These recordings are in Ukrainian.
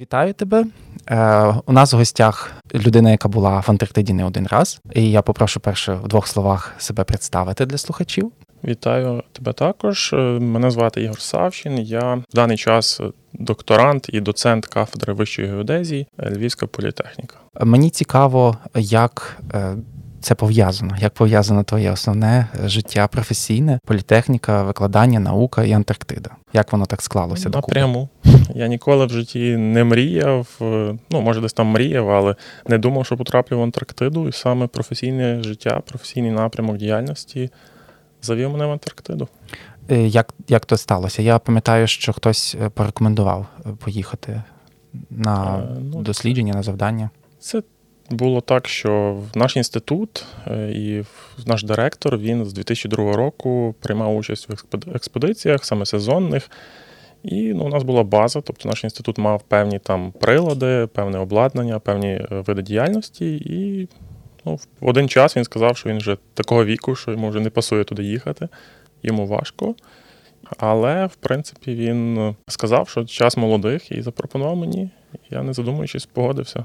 Вітаю тебе. Е, У нас в гостях людина, яка була в Антарктиді не один раз. І я попрошу перше в двох словах себе представити для слухачів. Вітаю тебе також. Е, Мене звати Ігор Савчин. Я в даний час докторант і доцент кафедри вищої геодезії е, Львівська політехніка. Мені цікаво, як е, це пов'язано, як пов'язано твоє основне життя професійне, політехніка, викладання, наука і Антарктида. Як воно так склалося? докупи? Напряму. Я ніколи в житті не мріяв, е, ну може десь там мріяв, але не думав, що потраплю в Антарктиду. І саме професійне життя, професійний напрямок діяльності завів мене в Антарктиду. Е, Як, як то сталося? Я пам'ятаю, що хтось е, порекомендував е, поїхати на Е, ну, дослідження, на завдання. Це було так, що наш інститут е, і наш директор він з 2002 року приймав участь в експедиціях, саме сезонних. І ну, у нас була база, тобто наш інститут мав певні там прилади, певне обладнання, певні е, види діяльності. І ну, в один час він сказав, що він вже такого віку, що йому вже не пасує туди їхати, йому важко. Але, в принципі, він сказав, що час молодих і запропонував мені. Я, не задумуючись, погодився.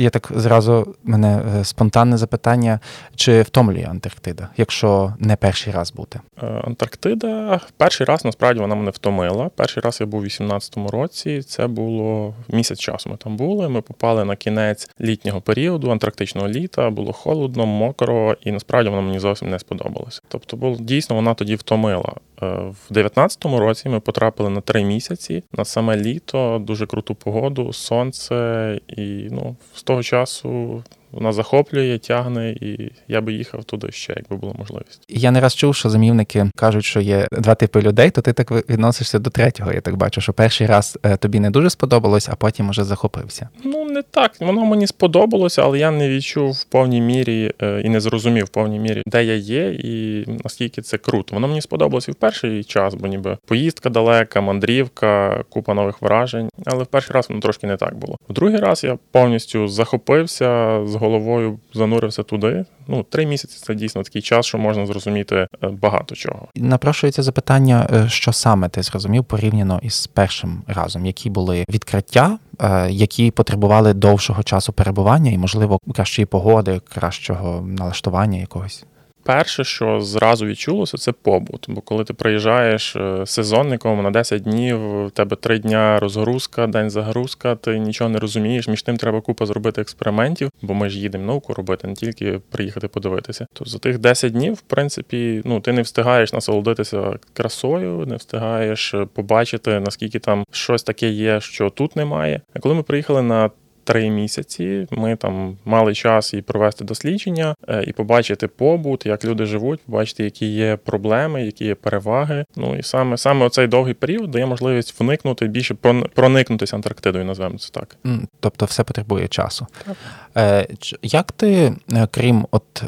Я так зразу мене е, спонтанне запитання: чи втомлює Антарктида, якщо не перший раз бути? Е, Антарктида перший раз насправді вона мене втомила. Перший раз я був у 18-му році. Це було місяць часу. Ми там були. Ми попали на кінець літнього періоду, антарктичного літа. Було холодно, мокро, і насправді воно мені зовсім не сподобалося. Тобто, було дійсно вона тоді втомила. Е, В 19-му році ми потрапили на три місяці на саме літо, дуже круту погоду, сонце, і ну з того часу вона захоплює, тягне, і я би їхав туди ще, якби була можливість. Я не раз чув, що замівники кажуть, що є два типи людей, то ти так відносишся до третього. Я так бачу, що перший раз е, тобі не дуже сподобалось, а потім уже захопився. Ну, не так. Воно мені сподобалося, але я не відчув в повній мірі е, і не зрозумів в повній мірі, де я є і наскільки це круто. Воно мені сподобалося і в перший час, бо ніби поїздка далека, мандрівка, купа нових вражень. Але в перший раз воно трошки не так було. В другий раз я повністю захопився з головою, занурився туди. Ну, три місяці це дійсно такий час, що можна зрозуміти е, багато чого. Напрошується запитання, е, що саме ти зрозумів порівняно із першим разом, які були відкриття, е, які потребували довшого часу перебування і, можливо, кращої погоди, кращого налаштування якогось. Перше, що зразу відчулося, це побут. Бо коли ти приїжджаєш е, сезонником на 10 днів, в тебе 3 дня розгрузка, день загрузка, ти нічого не розумієш. Між тим треба купа зробити експериментів, бо ми ж їдемо науку робити, не тільки приїхати подивитися. То за тих 10 днів, в принципі, ну ти не встигаєш насолодитися красою, не встигаєш е, побачити, наскільки там щось таке є, що тут немає. А коли ми приїхали на Три місяці ми там мали час і провести дослідження, е, і побачити побут, як люди живуть, побачити, які є проблеми, які є переваги. Ну і саме саме оцей довгий період дає можливість вникнути більше прон- проникнутися Антарктидою, назвемо це так. Тобто все потребує часу. Так. Е, Як ти, е, крім от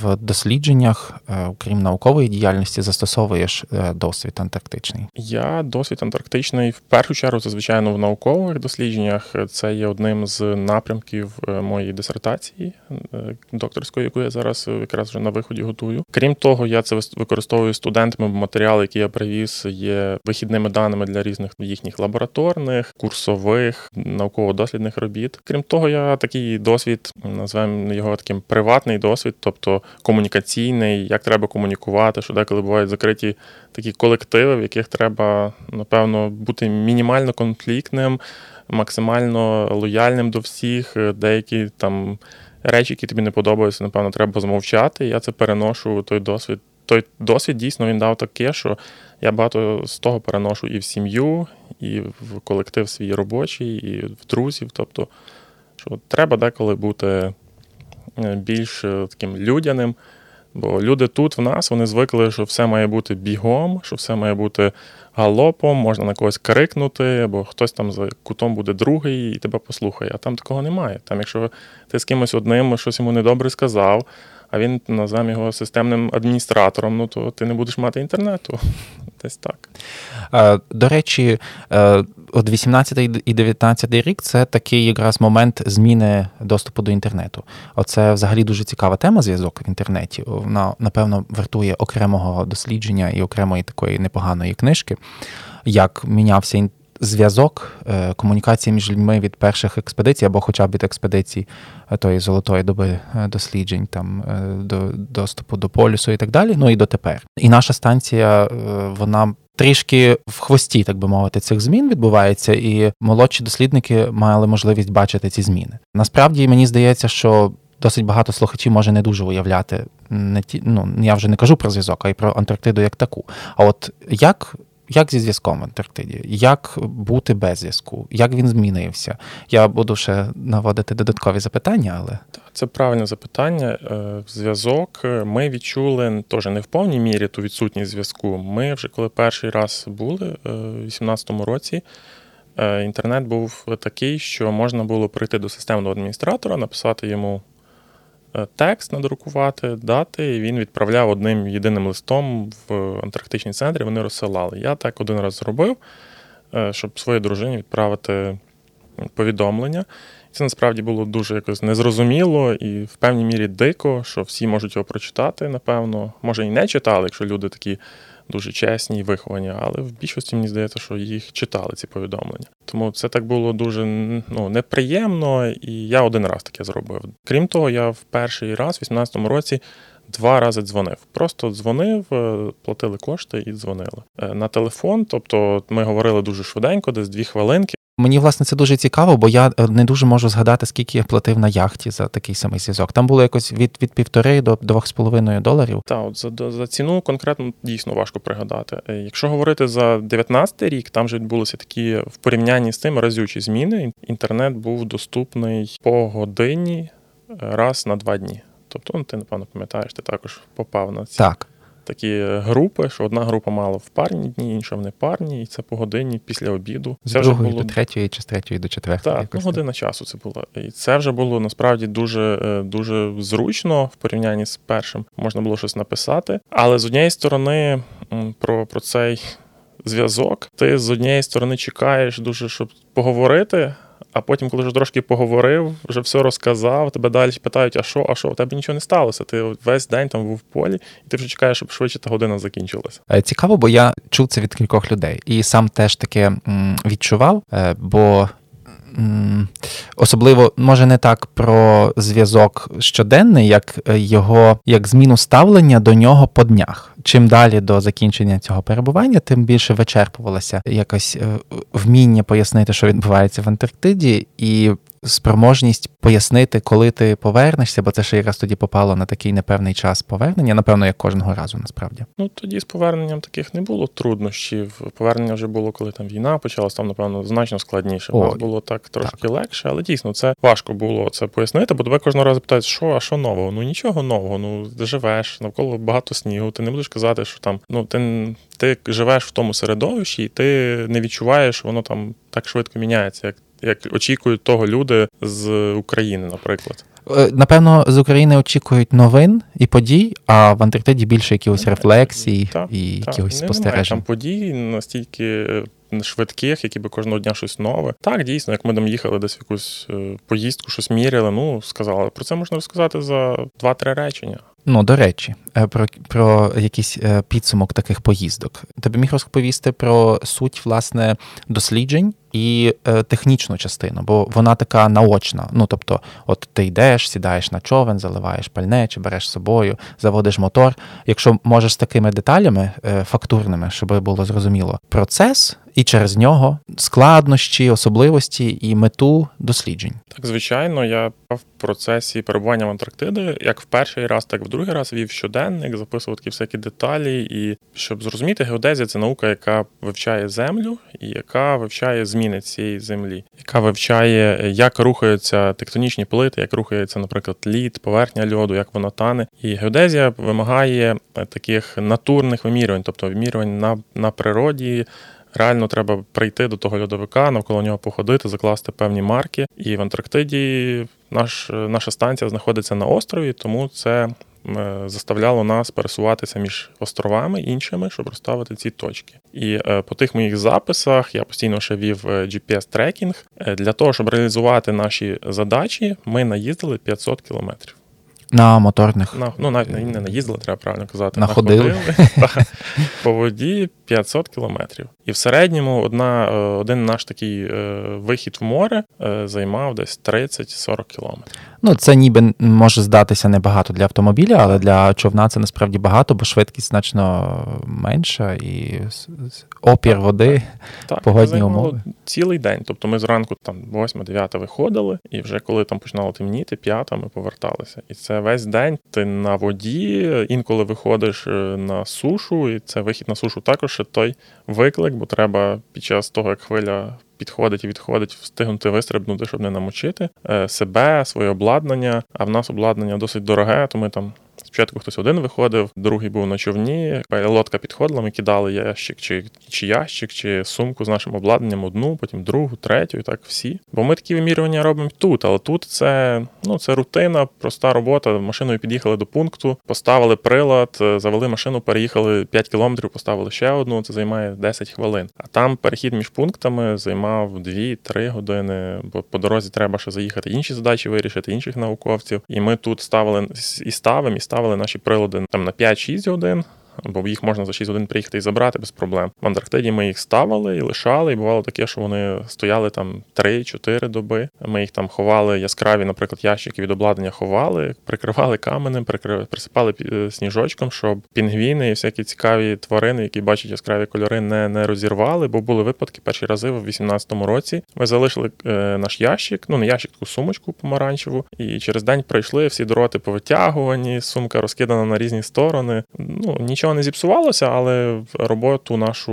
в дослідженнях, крім наукової діяльності, застосовуєш досвід антарктичний? Я досвід антарктичний в першу чергу, це звичайно в наукових дослідженнях. Це є одним з напрямків е, моєї дисертації е, докторської, яку я зараз е, якраз вже на виході готую. Крім того, я це використовую студентами. бо Матеріали, які я привіз, є вихідними даними для різних їхніх лабораторних, курсових, науково-дослідних робіт. Крім того, я такий досвід, називаємо його таким приватний досвід, тобто комунікаційний, як треба комунікувати, що деколи бувають закриті такі колективи, в яких треба, напевно, бути мінімально конфліктним, максимально лояльним до всіх. Деякі там речі, які тобі не подобаються, напевно, треба змовчати. Я це переношу той досвід. Той досвід дійсно він дав таке, що я багато з того переношу і в сім'ю, і в колектив свій робочий, і в друзів. Тобто, що треба деколи бути е, більш е, таким людяним. Бо люди тут в нас вони звикли, що все має бути бігом, що все має бути галопом, можна на когось крикнути, або хтось там за кутом буде другий і тебе послухає. А там такого немає. Там, якщо ти з кимось одним щось йому недобре сказав, а він назвемо його системним адміністратором, ну то ти не будеш мати інтернету. Десь так. Е, До речі, е, от 18 і 19 рік це такий якраз момент зміни доступу до інтернету. Оце взагалі дуже цікава тема зв'язок в інтернеті. Вона, напевно, вартує окремого дослідження і окремої такої непоганої книжки, як мінявся ін- зв'язок, е, комунікація між людьми від перших експедицій або хоча б від експедицій е, тої золотої доби досліджень, там до доступу до полюсу і так далі. Ну і дотепер. І наша станція, вона. Трішки в хвості, так би мовити, цих змін відбувається, і молодші дослідники мали можливість бачити ці зміни. Насправді мені здається, що досить багато слухачів може не дуже уявляти не ті, ну я вже не кажу про зв'язок, а й про Антарктиду як таку. А от як як зі зв'язком в Антарктиді? Як бути без зв'язку? Як він змінився? Я буду ще наводити додаткові запитання, але це правильне запитання. Е, зв'язок ми відчули теж не в повній мірі ту відсутність зв'язку. Ми вже коли перший раз були е, у 2018 році. Е, інтернет був такий, що можна було прийти до системного адміністратора, написати йому Е, текст надрукувати, дати, і він відправляв одним єдиним листом в Антарктичний центр, вони розсилали. Я так один раз зробив, е, щоб своїй дружині відправити повідомлення. Це насправді було дуже якось незрозуміло і в певній мірі дико, що всі можуть його прочитати, напевно. Може і не читали, якщо люди такі дуже чесні і виховані, але в більшості мені здається, що їх читали ці повідомлення. Тому це так було дуже ну, неприємно, і я один раз таке зробив. Крім того, я в перший раз, в 18-му році, два рази дзвонив. Просто дзвонив, е, платили кошти і дзвонили е, на телефон. Тобто ми говорили дуже швиденько, десь дві хвилинки. Мені власне це дуже цікаво, бо я е, не дуже можу згадати, скільки я платив на яхті за такий самий зв'язок. Там було якось від від півтори до двох з половиною доларів. Так, от за за ціну конкретно дійсно важко пригадати. Е, якщо говорити за 19 рік, там вже відбулися такі в порівнянні з тим разючі зміни. Інтернет був доступний по годині раз на два дні. Тобто, ну, ти напевно пам'ятаєш, ти також попав на ці. Так такі групи, що одна група мала в парні дні, інша в непарні, і це по годині після обіду. З це вже було до третьої чи з третьої до четвертої. Так, ну, година часу це було. І це вже було насправді дуже е, дуже зручно в порівнянні з першим. Можна було щось написати. Але з однієї сторони, про, про цей. Зв'язок, ти з однієї сторони чекаєш дуже, щоб поговорити, а потім, коли вже трошки поговорив, вже все розказав, тебе далі питають, а що, а що, у тебе нічого не сталося. Ти весь день там був в полі, і ти вже чекаєш, щоб швидше та година закінчилася. Е, цікаво, бо я чув це від кількох людей, і сам теж таке відчував, е, бо Особливо, може, не так про зв'язок щоденний, як е, його як зміну ставлення до нього по днях. Чим далі до закінчення цього перебування, тим більше вичерпувалося якось е, вміння пояснити, що відбувається в Антарктиді, і спроможність пояснити, коли ти повернешся, бо це ще якраз тоді попало на такий непевний час повернення, напевно, як кожного разу, насправді. Ну тоді з поверненням таких не було труднощів. Повернення вже було, коли там війна почалась, там, напевно, значно складніше. У нас було так трошки так. легше, але дійсно це важко було це пояснити, бо тебе кожного разу питають, що, а що нового? Ну нічого нового. Ну ти живеш, навколо багато снігу. Ти не будеш казати, що там ну ти. Ти живеш в тому середовищі, і ти не відчуваєш, що воно там так швидко міняється, як як очікують того люди з України, наприклад. Е, напевно, з України очікують новин і подій, а в Антарктиді більше якихось рефлексій та, і та, якихось спостережень. Там подій настільки швидких, які би кожного дня щось нове. Так, дійсно, як ми там їхали десь в якусь е, поїздку, щось міряли, ну сказали. Про це можна розказати за два-три речення. Ну, до речі, е, про про якийсь підсумок таких поїздок. Тобі міг розповісти про суть власне досліджень і е, технічну частину, бо вона така наочна. Ну тобто, от ти йдеш, сідаєш на човен, заливаєш пальне чи береш з собою, заводиш мотор. Якщо можеш з такими деталями е, фактурними, щоб було зрозуміло процес і через нього складнощі, особливості і мету досліджень. Так, звичайно, я в процесі перебування в Антарктиди, як в перший раз, так і в другий раз вів щоденник, записував такі всякі деталі. І щоб зрозуміти, геодезія це наука, яка вивчає землю і яка вивчає зміни цієї землі, яка вивчає, як рухаються тектонічні плити, як рухається, наприклад, лід, поверхня льоду, як вона тане. І геодезія вимагає таких натурних вимірювань, тобто вимірювань на, на природі. Реально треба прийти до того льодовика, навколо нього походити, закласти певні марки. І в Антарктиді наш, наша станція знаходиться на острові, тому це е, заставляло нас пересуватися між островами іншими, щоб розставити ці точки. І е, по тих моїх записах я постійно ще вів е, GPS-трекінг. Для того, щоб реалізувати наші задачі, ми наїздили 500 кілометрів. На моторних. На, ну, навіть не, наїздили, треба правильно казати. Находили. Находили. По воді 500 кілометрів. І в середньому одна, е, один наш такий е, вихід в море е, займав десь 30-40 кілометрів. Ну, це ніби може здатися небагато для автомобіля, але для човна це насправді багато, бо швидкість значно менша і опір води, так, погодні умови. Цілий день. Тобто ми зранку там 8-9 виходили, і вже коли там починало темніти, п'ята ми поверталися. І це весь день ти на воді, інколи виходиш на сушу, і це вихід на сушу також той виклик, бо треба під час того, як хвиля підходить і відходить, встигнути вистрибнути, щоб не намочити е, себе, своє обладнання. А в нас обладнання досить дороге, то ми там Спочатку хтось один виходив, другий був на човні. Лодка підходила, ми кидали ящик, чи чи ящик, чи сумку з нашим обладнанням одну, потім другу, третю, і так всі. Бо ми такі вимірювання робимо тут, але тут це ну це рутина, проста робота. Машиною під'їхали до пункту, поставили прилад, завели машину, переїхали 5 кілометрів, поставили ще одну. Це займає 10 хвилин. А там перехід між пунктами займав 2-3 години. Бо по дорозі треба ще заїхати інші задачі вирішити, інших науковців. І ми тут ставили і ставимо, і ставимо ставили наші прилади там на 5-6 годин бо їх можна за 6 годин приїхати і забрати без проблем. В Антарктиді ми їх ставили і лишали, і бувало таке, що вони стояли там 3-4 доби. Ми їх там ховали яскраві, наприклад, ящики від обладнання ховали, прикривали каменем, прикрив... присипали е, сніжочком, щоб пінгвіни і всякі цікаві тварини, які бачать яскраві кольори, не не розірвали. Бо були випадки перші рази в 18-му році. Ми залишили е, наш ящик, ну не ящик, таку сумочку помаранчеву, і через день прийшли всі дороти повитягувані, сумка розкидана на різні сторони. Ну нічого нічого не зіпсувалося, але роботу нашу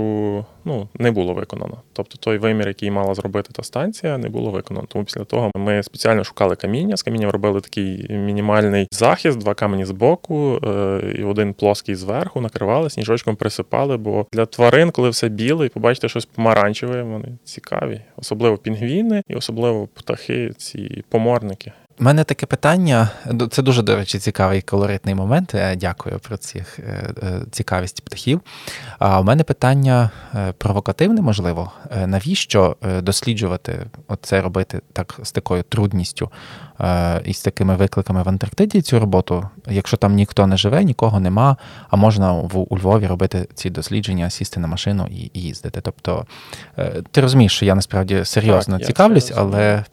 ну, не було виконано. Тобто той вимір, який мала зробити та станція, не було виконано. Тому після того ми спеціально шукали каміння. З камінням робили такий мінімальний захист, два камені з боку е, і один плоский зверху, накривали, сніжочком присипали. Бо для тварин, коли все біле, і побачите щось помаранчеве, вони цікаві, особливо пінгвіни і особливо птахи, ці поморники. У мене таке питання. Це дуже, до речі, цікавий колоритний момент. Дякую про цих е, е, цікавість птахів. А у мене питання е, провокативне, можливо. Навіщо досліджувати це робити так з такою трудністю і з такими викликами в Антарктиді цю роботу, якщо там ніхто не живе, нікого нема, а можна в у Львові робити ці дослідження, сісти на машину і їздити. Тобто ти розумієш, що я насправді серйозно так, цікавлюсь, але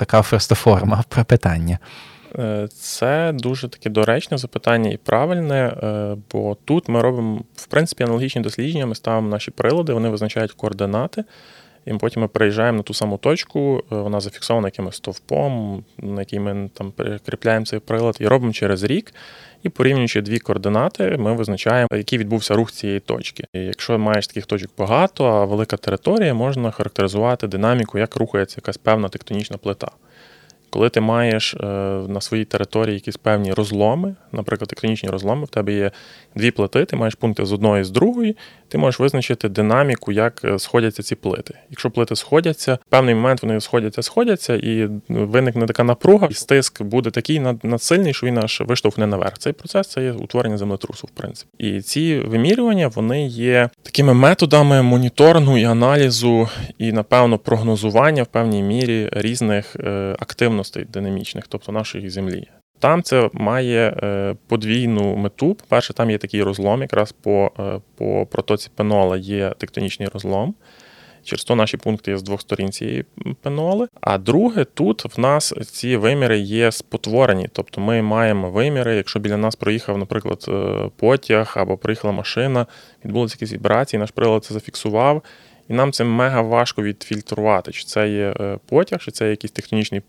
така ферстоформа форма питання. Е, це дуже таке доречне запитання і правильне, е, бо тут ми робимо, в принципі, аналогічні дослідження, ми ставимо наші прилади, вони визначають координати, і потім ми приїжджаємо на ту саму точку, е, вона зафіксована якимось стовпом, на який ми там прикріпляємо цей прилад, і робимо через рік. І порівнюючи дві координати, ми визначаємо, який відбувся рух цієї точки. І Якщо маєш таких точок багато, а велика територія, можна характеризувати динаміку, як рухається якась певна тектонічна плита. Коли ти маєш е, на своїй території якісь певні розломи, наприклад, тектонічні розломи, в тебе є дві плити, ти маєш пункти з одної з другої, ти можеш визначити динаміку, як е, сходяться ці плити. Якщо плити сходяться, в певний момент вони сходяться, сходяться, і виникне така напруга, і стиск буде такий надсильний, що він аж виштовхне наверх. Цей процес це є утворення землетрусу, в принципі. І ці вимірювання вони є такими методами моніторингу і аналізу, і, напевно, прогнозування в певній мірі різних е, активностей динамічних, тобто нашої землі. Там це має е, подвійну мету. По-перше, там є такий розлом, якраз по е, по протоці пенола є тектонічний розлом. Через то наші пункти є з двох сторін цієї пеноли. А друге, тут в нас ці виміри є спотворені. Тобто ми маємо виміри, якщо біля нас проїхав, наприклад, е, потяг або приїхала машина, відбулися якісь вібрації, наш прилад це зафіксував. І нам це мега важко відфільтрувати, чи це є е, потяг, чи це якийсь технічний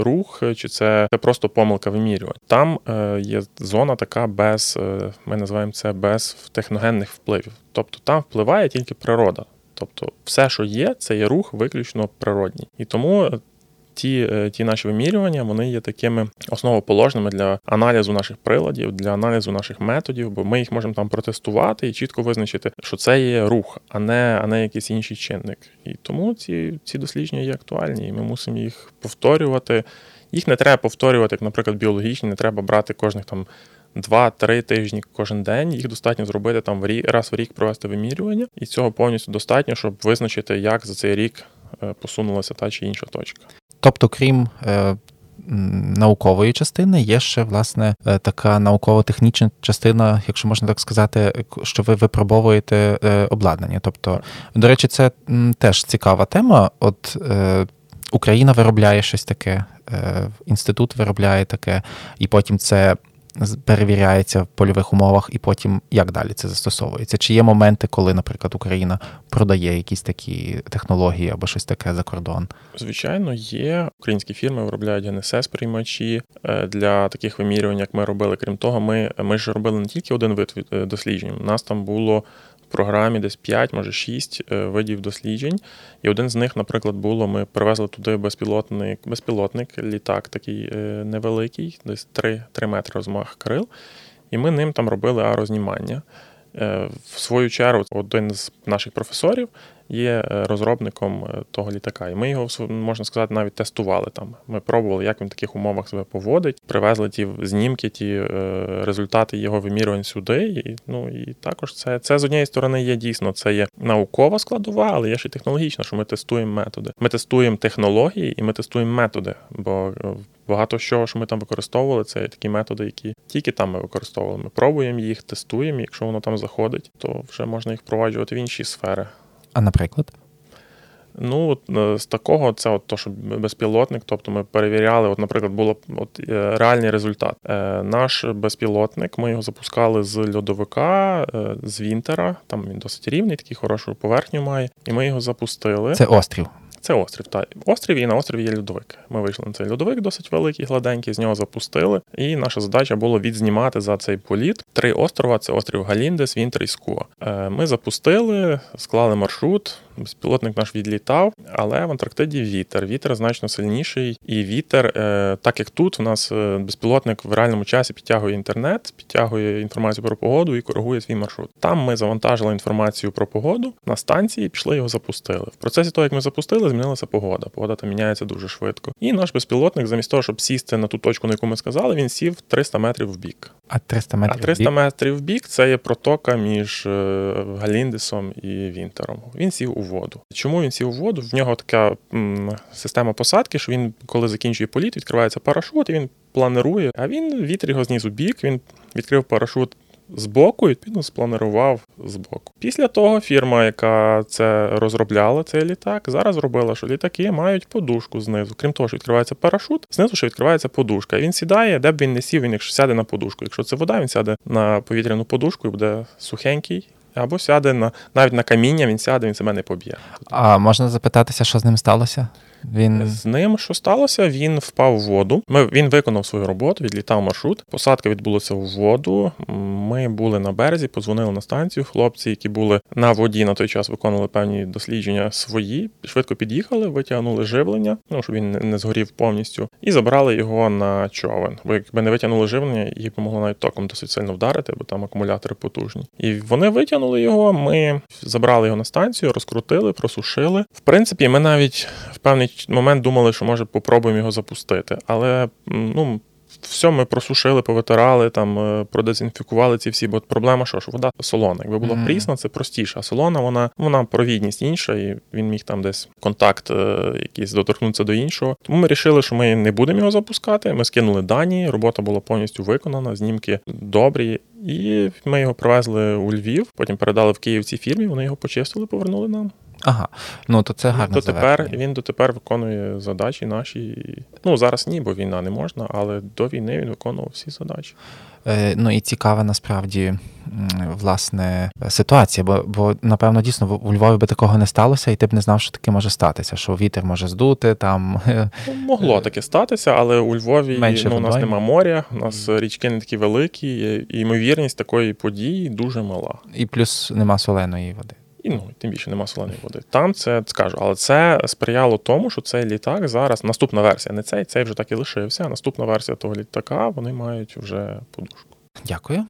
рух, чи це просто помилка вимірювань. Там е, є зона така без, е, ми називаємо це без техногенних впливів. Тобто там впливає тільки природа. Тобто, все, що є, це є рух виключно природній. І тому ті е, ті наші вимірювання вони є такими основоположними для аналізу наших приладів, для аналізу наших методів, бо ми їх можемо там протестувати і чітко визначити, що це є рух, а не а не якийсь інший чинник. І тому ці, ці дослідження є актуальні, і ми мусимо їх повторювати. Їх не треба повторювати, як, наприклад, біологічні, не треба брати кожних там. Два-три тижні кожен день їх достатньо зробити там в рік, раз в рік провести вимірювання, і цього повністю достатньо, щоб визначити, як за цей рік е, посунулася та чи інша точка. Тобто, крім е, наукової частини, є ще власне е, така науково-технічна частина, якщо можна так сказати, що ви випробовуєте е, обладнання. Тобто, до речі, це теж цікава тема. От Україна виробляє щось таке, інститут виробляє таке, і потім це перевіряється в польових умовах, і потім як далі це застосовується? Чи є моменти, коли, наприклад, Україна продає якісь такі технології або щось таке за кордон? Звичайно, є українські фірми виробляють ГНСС приймачі е, для таких вимірювань, як ми робили. Крім того, ми ми ж робили не тільки один вид е, досліджень. У нас там було програмі десь 5, може 6 е, видів досліджень. І один з них, наприклад, було: ми привезли туди безпілотник, безпілотник, літак такий е, невеликий, десь 3 3 метри розмах крил. І ми ним там робили аерознімання. Е, в свою чергу, один з наших професорів є е, розробником е, того літака. І ми його можна сказати навіть тестували там. Ми пробували, як він в таких умовах себе поводить. Привезли ті знімки, ті е, результати його вимірювань сюди. І, Ну і також це це з однієї сторони є дійсно. Це є наукова складова, але є ще технологічна, що ми тестуємо методи. Ми тестуємо технології і ми тестуємо методи. Бо багато що, що ми там використовували, це такі методи, які тільки там ми використовували. Ми пробуємо їх, тестуємо. Якщо воно там заходить, то вже можна їх впроваджувати в інші сфери. А наприклад? Ну, от, з такого, це от то, що безпілотник. Тобто ми перевіряли, от, наприклад, був е, реальний результат. Е, Наш безпілотник, ми його запускали з льодовика, е, з Вінтера. Там він досить рівний, такий хорошу поверхню має. І ми його запустили. Це острів. Це острів. Та Острів і на острові є льодовик. Ми вийшли на цей льодовик, досить великий, гладенький, з нього запустили. І наша задача було відзнімати за цей політ три острова: це острів Галіндес, Вінтер і Скуа. Е, ми запустили, склали маршрут. Безпілотник наш відлітав, але в Антарктиді вітер. Вітер значно сильніший. І вітер, е, так як тут, у нас е, безпілотник в реальному часі підтягує інтернет, підтягує інформацію про погоду і коригує свій маршрут. Там ми завантажили інформацію про погоду на станції, пішли його запустили. В процесі того, як ми запустили, змінилася погода. Погода там міняється дуже швидко. І наш безпілотник, замість того, щоб сісти на ту точку, на яку ми сказали, він сів 300 метрів в бік. А 300 метрів а 300 метрів в бік це є протока між е, Галіндесом і Вінтером. Він сів у воду. Чому він сів у воду? В нього така м, система посадки, що він, коли закінчує політ, відкривається парашут, і він планирує. А він вітер його зніс у бік, він відкрив парашут збоку, відповідно, спланував збоку. Після того фірма, яка це розробляла, цей літак, зараз зробила, що літаки мають подушку знизу. Крім того, що відкривається парашут, знизу ще відкривається подушка. І він сідає, де б він не сів, він якщо сяде на подушку. Якщо це вода, він сяде на повітряну подушку і буде сухенький. Або сяде на навіть на каміння, він сяде, він себе не поб'є. А можна запитатися, що з ним сталося? Він з ним що сталося? Він впав в воду. Ми він виконав свою роботу, відлітав маршрут. Посадка відбулася в воду. Ми були на березі, подзвонили на станцію. Хлопці, які були на воді на той час, виконували певні дослідження свої. Швидко під'їхали, витягнули живлення, ну щоб він не згорів повністю, і забрали його на човен. Бо якби не витягнули живлення, їх помогло навіть током досить сильно вдарити, бо там акумулятори потужні. І вони витягнули його. Ми забрали його на станцію, розкрутили, просушили. В принципі, ми навіть в певний момент думали, що може попробуємо його запустити. Але ну. Все ми просушили, повитирали, там е, продезінфікували ці всі, бо проблема, що ж вода солона. Якби була mm-hmm. прісна, це простіше. А солона, вона вона провідність інша, і він міг там десь контакт е, якийсь доторкнутися до іншого. Тому ми вирішили, що ми не будемо його запускати. Ми скинули дані, робота була повністю виконана, знімки добрі. І ми його привезли у Львів, потім передали в Київ цій фірмі. Вони його почистили, повернули нам. Ага, ну то це гарно. Дотепер він дотепер виконує задачі наші. Ну зараз ні, бо війна не можна, але до війни він виконував всі задачі. Е, ну і цікава насправді власне ситуація, бо бо напевно дійсно у Львові би такого не сталося, і ти б не знав, що таке може статися, що вітер може здути там. Ну, могло таке статися, але у Львові Менше ну, у нас нема моря, у нас річки не такі великі, і ймовірність такої події дуже мала. І плюс нема соленої води. І ну тим більше нема соленої води. Там це скажу, але це сприяло тому, що цей літак зараз наступна версія, не цей, цей вже так і лишився. Наступна версія того літака вони мають вже подушку. Дякую.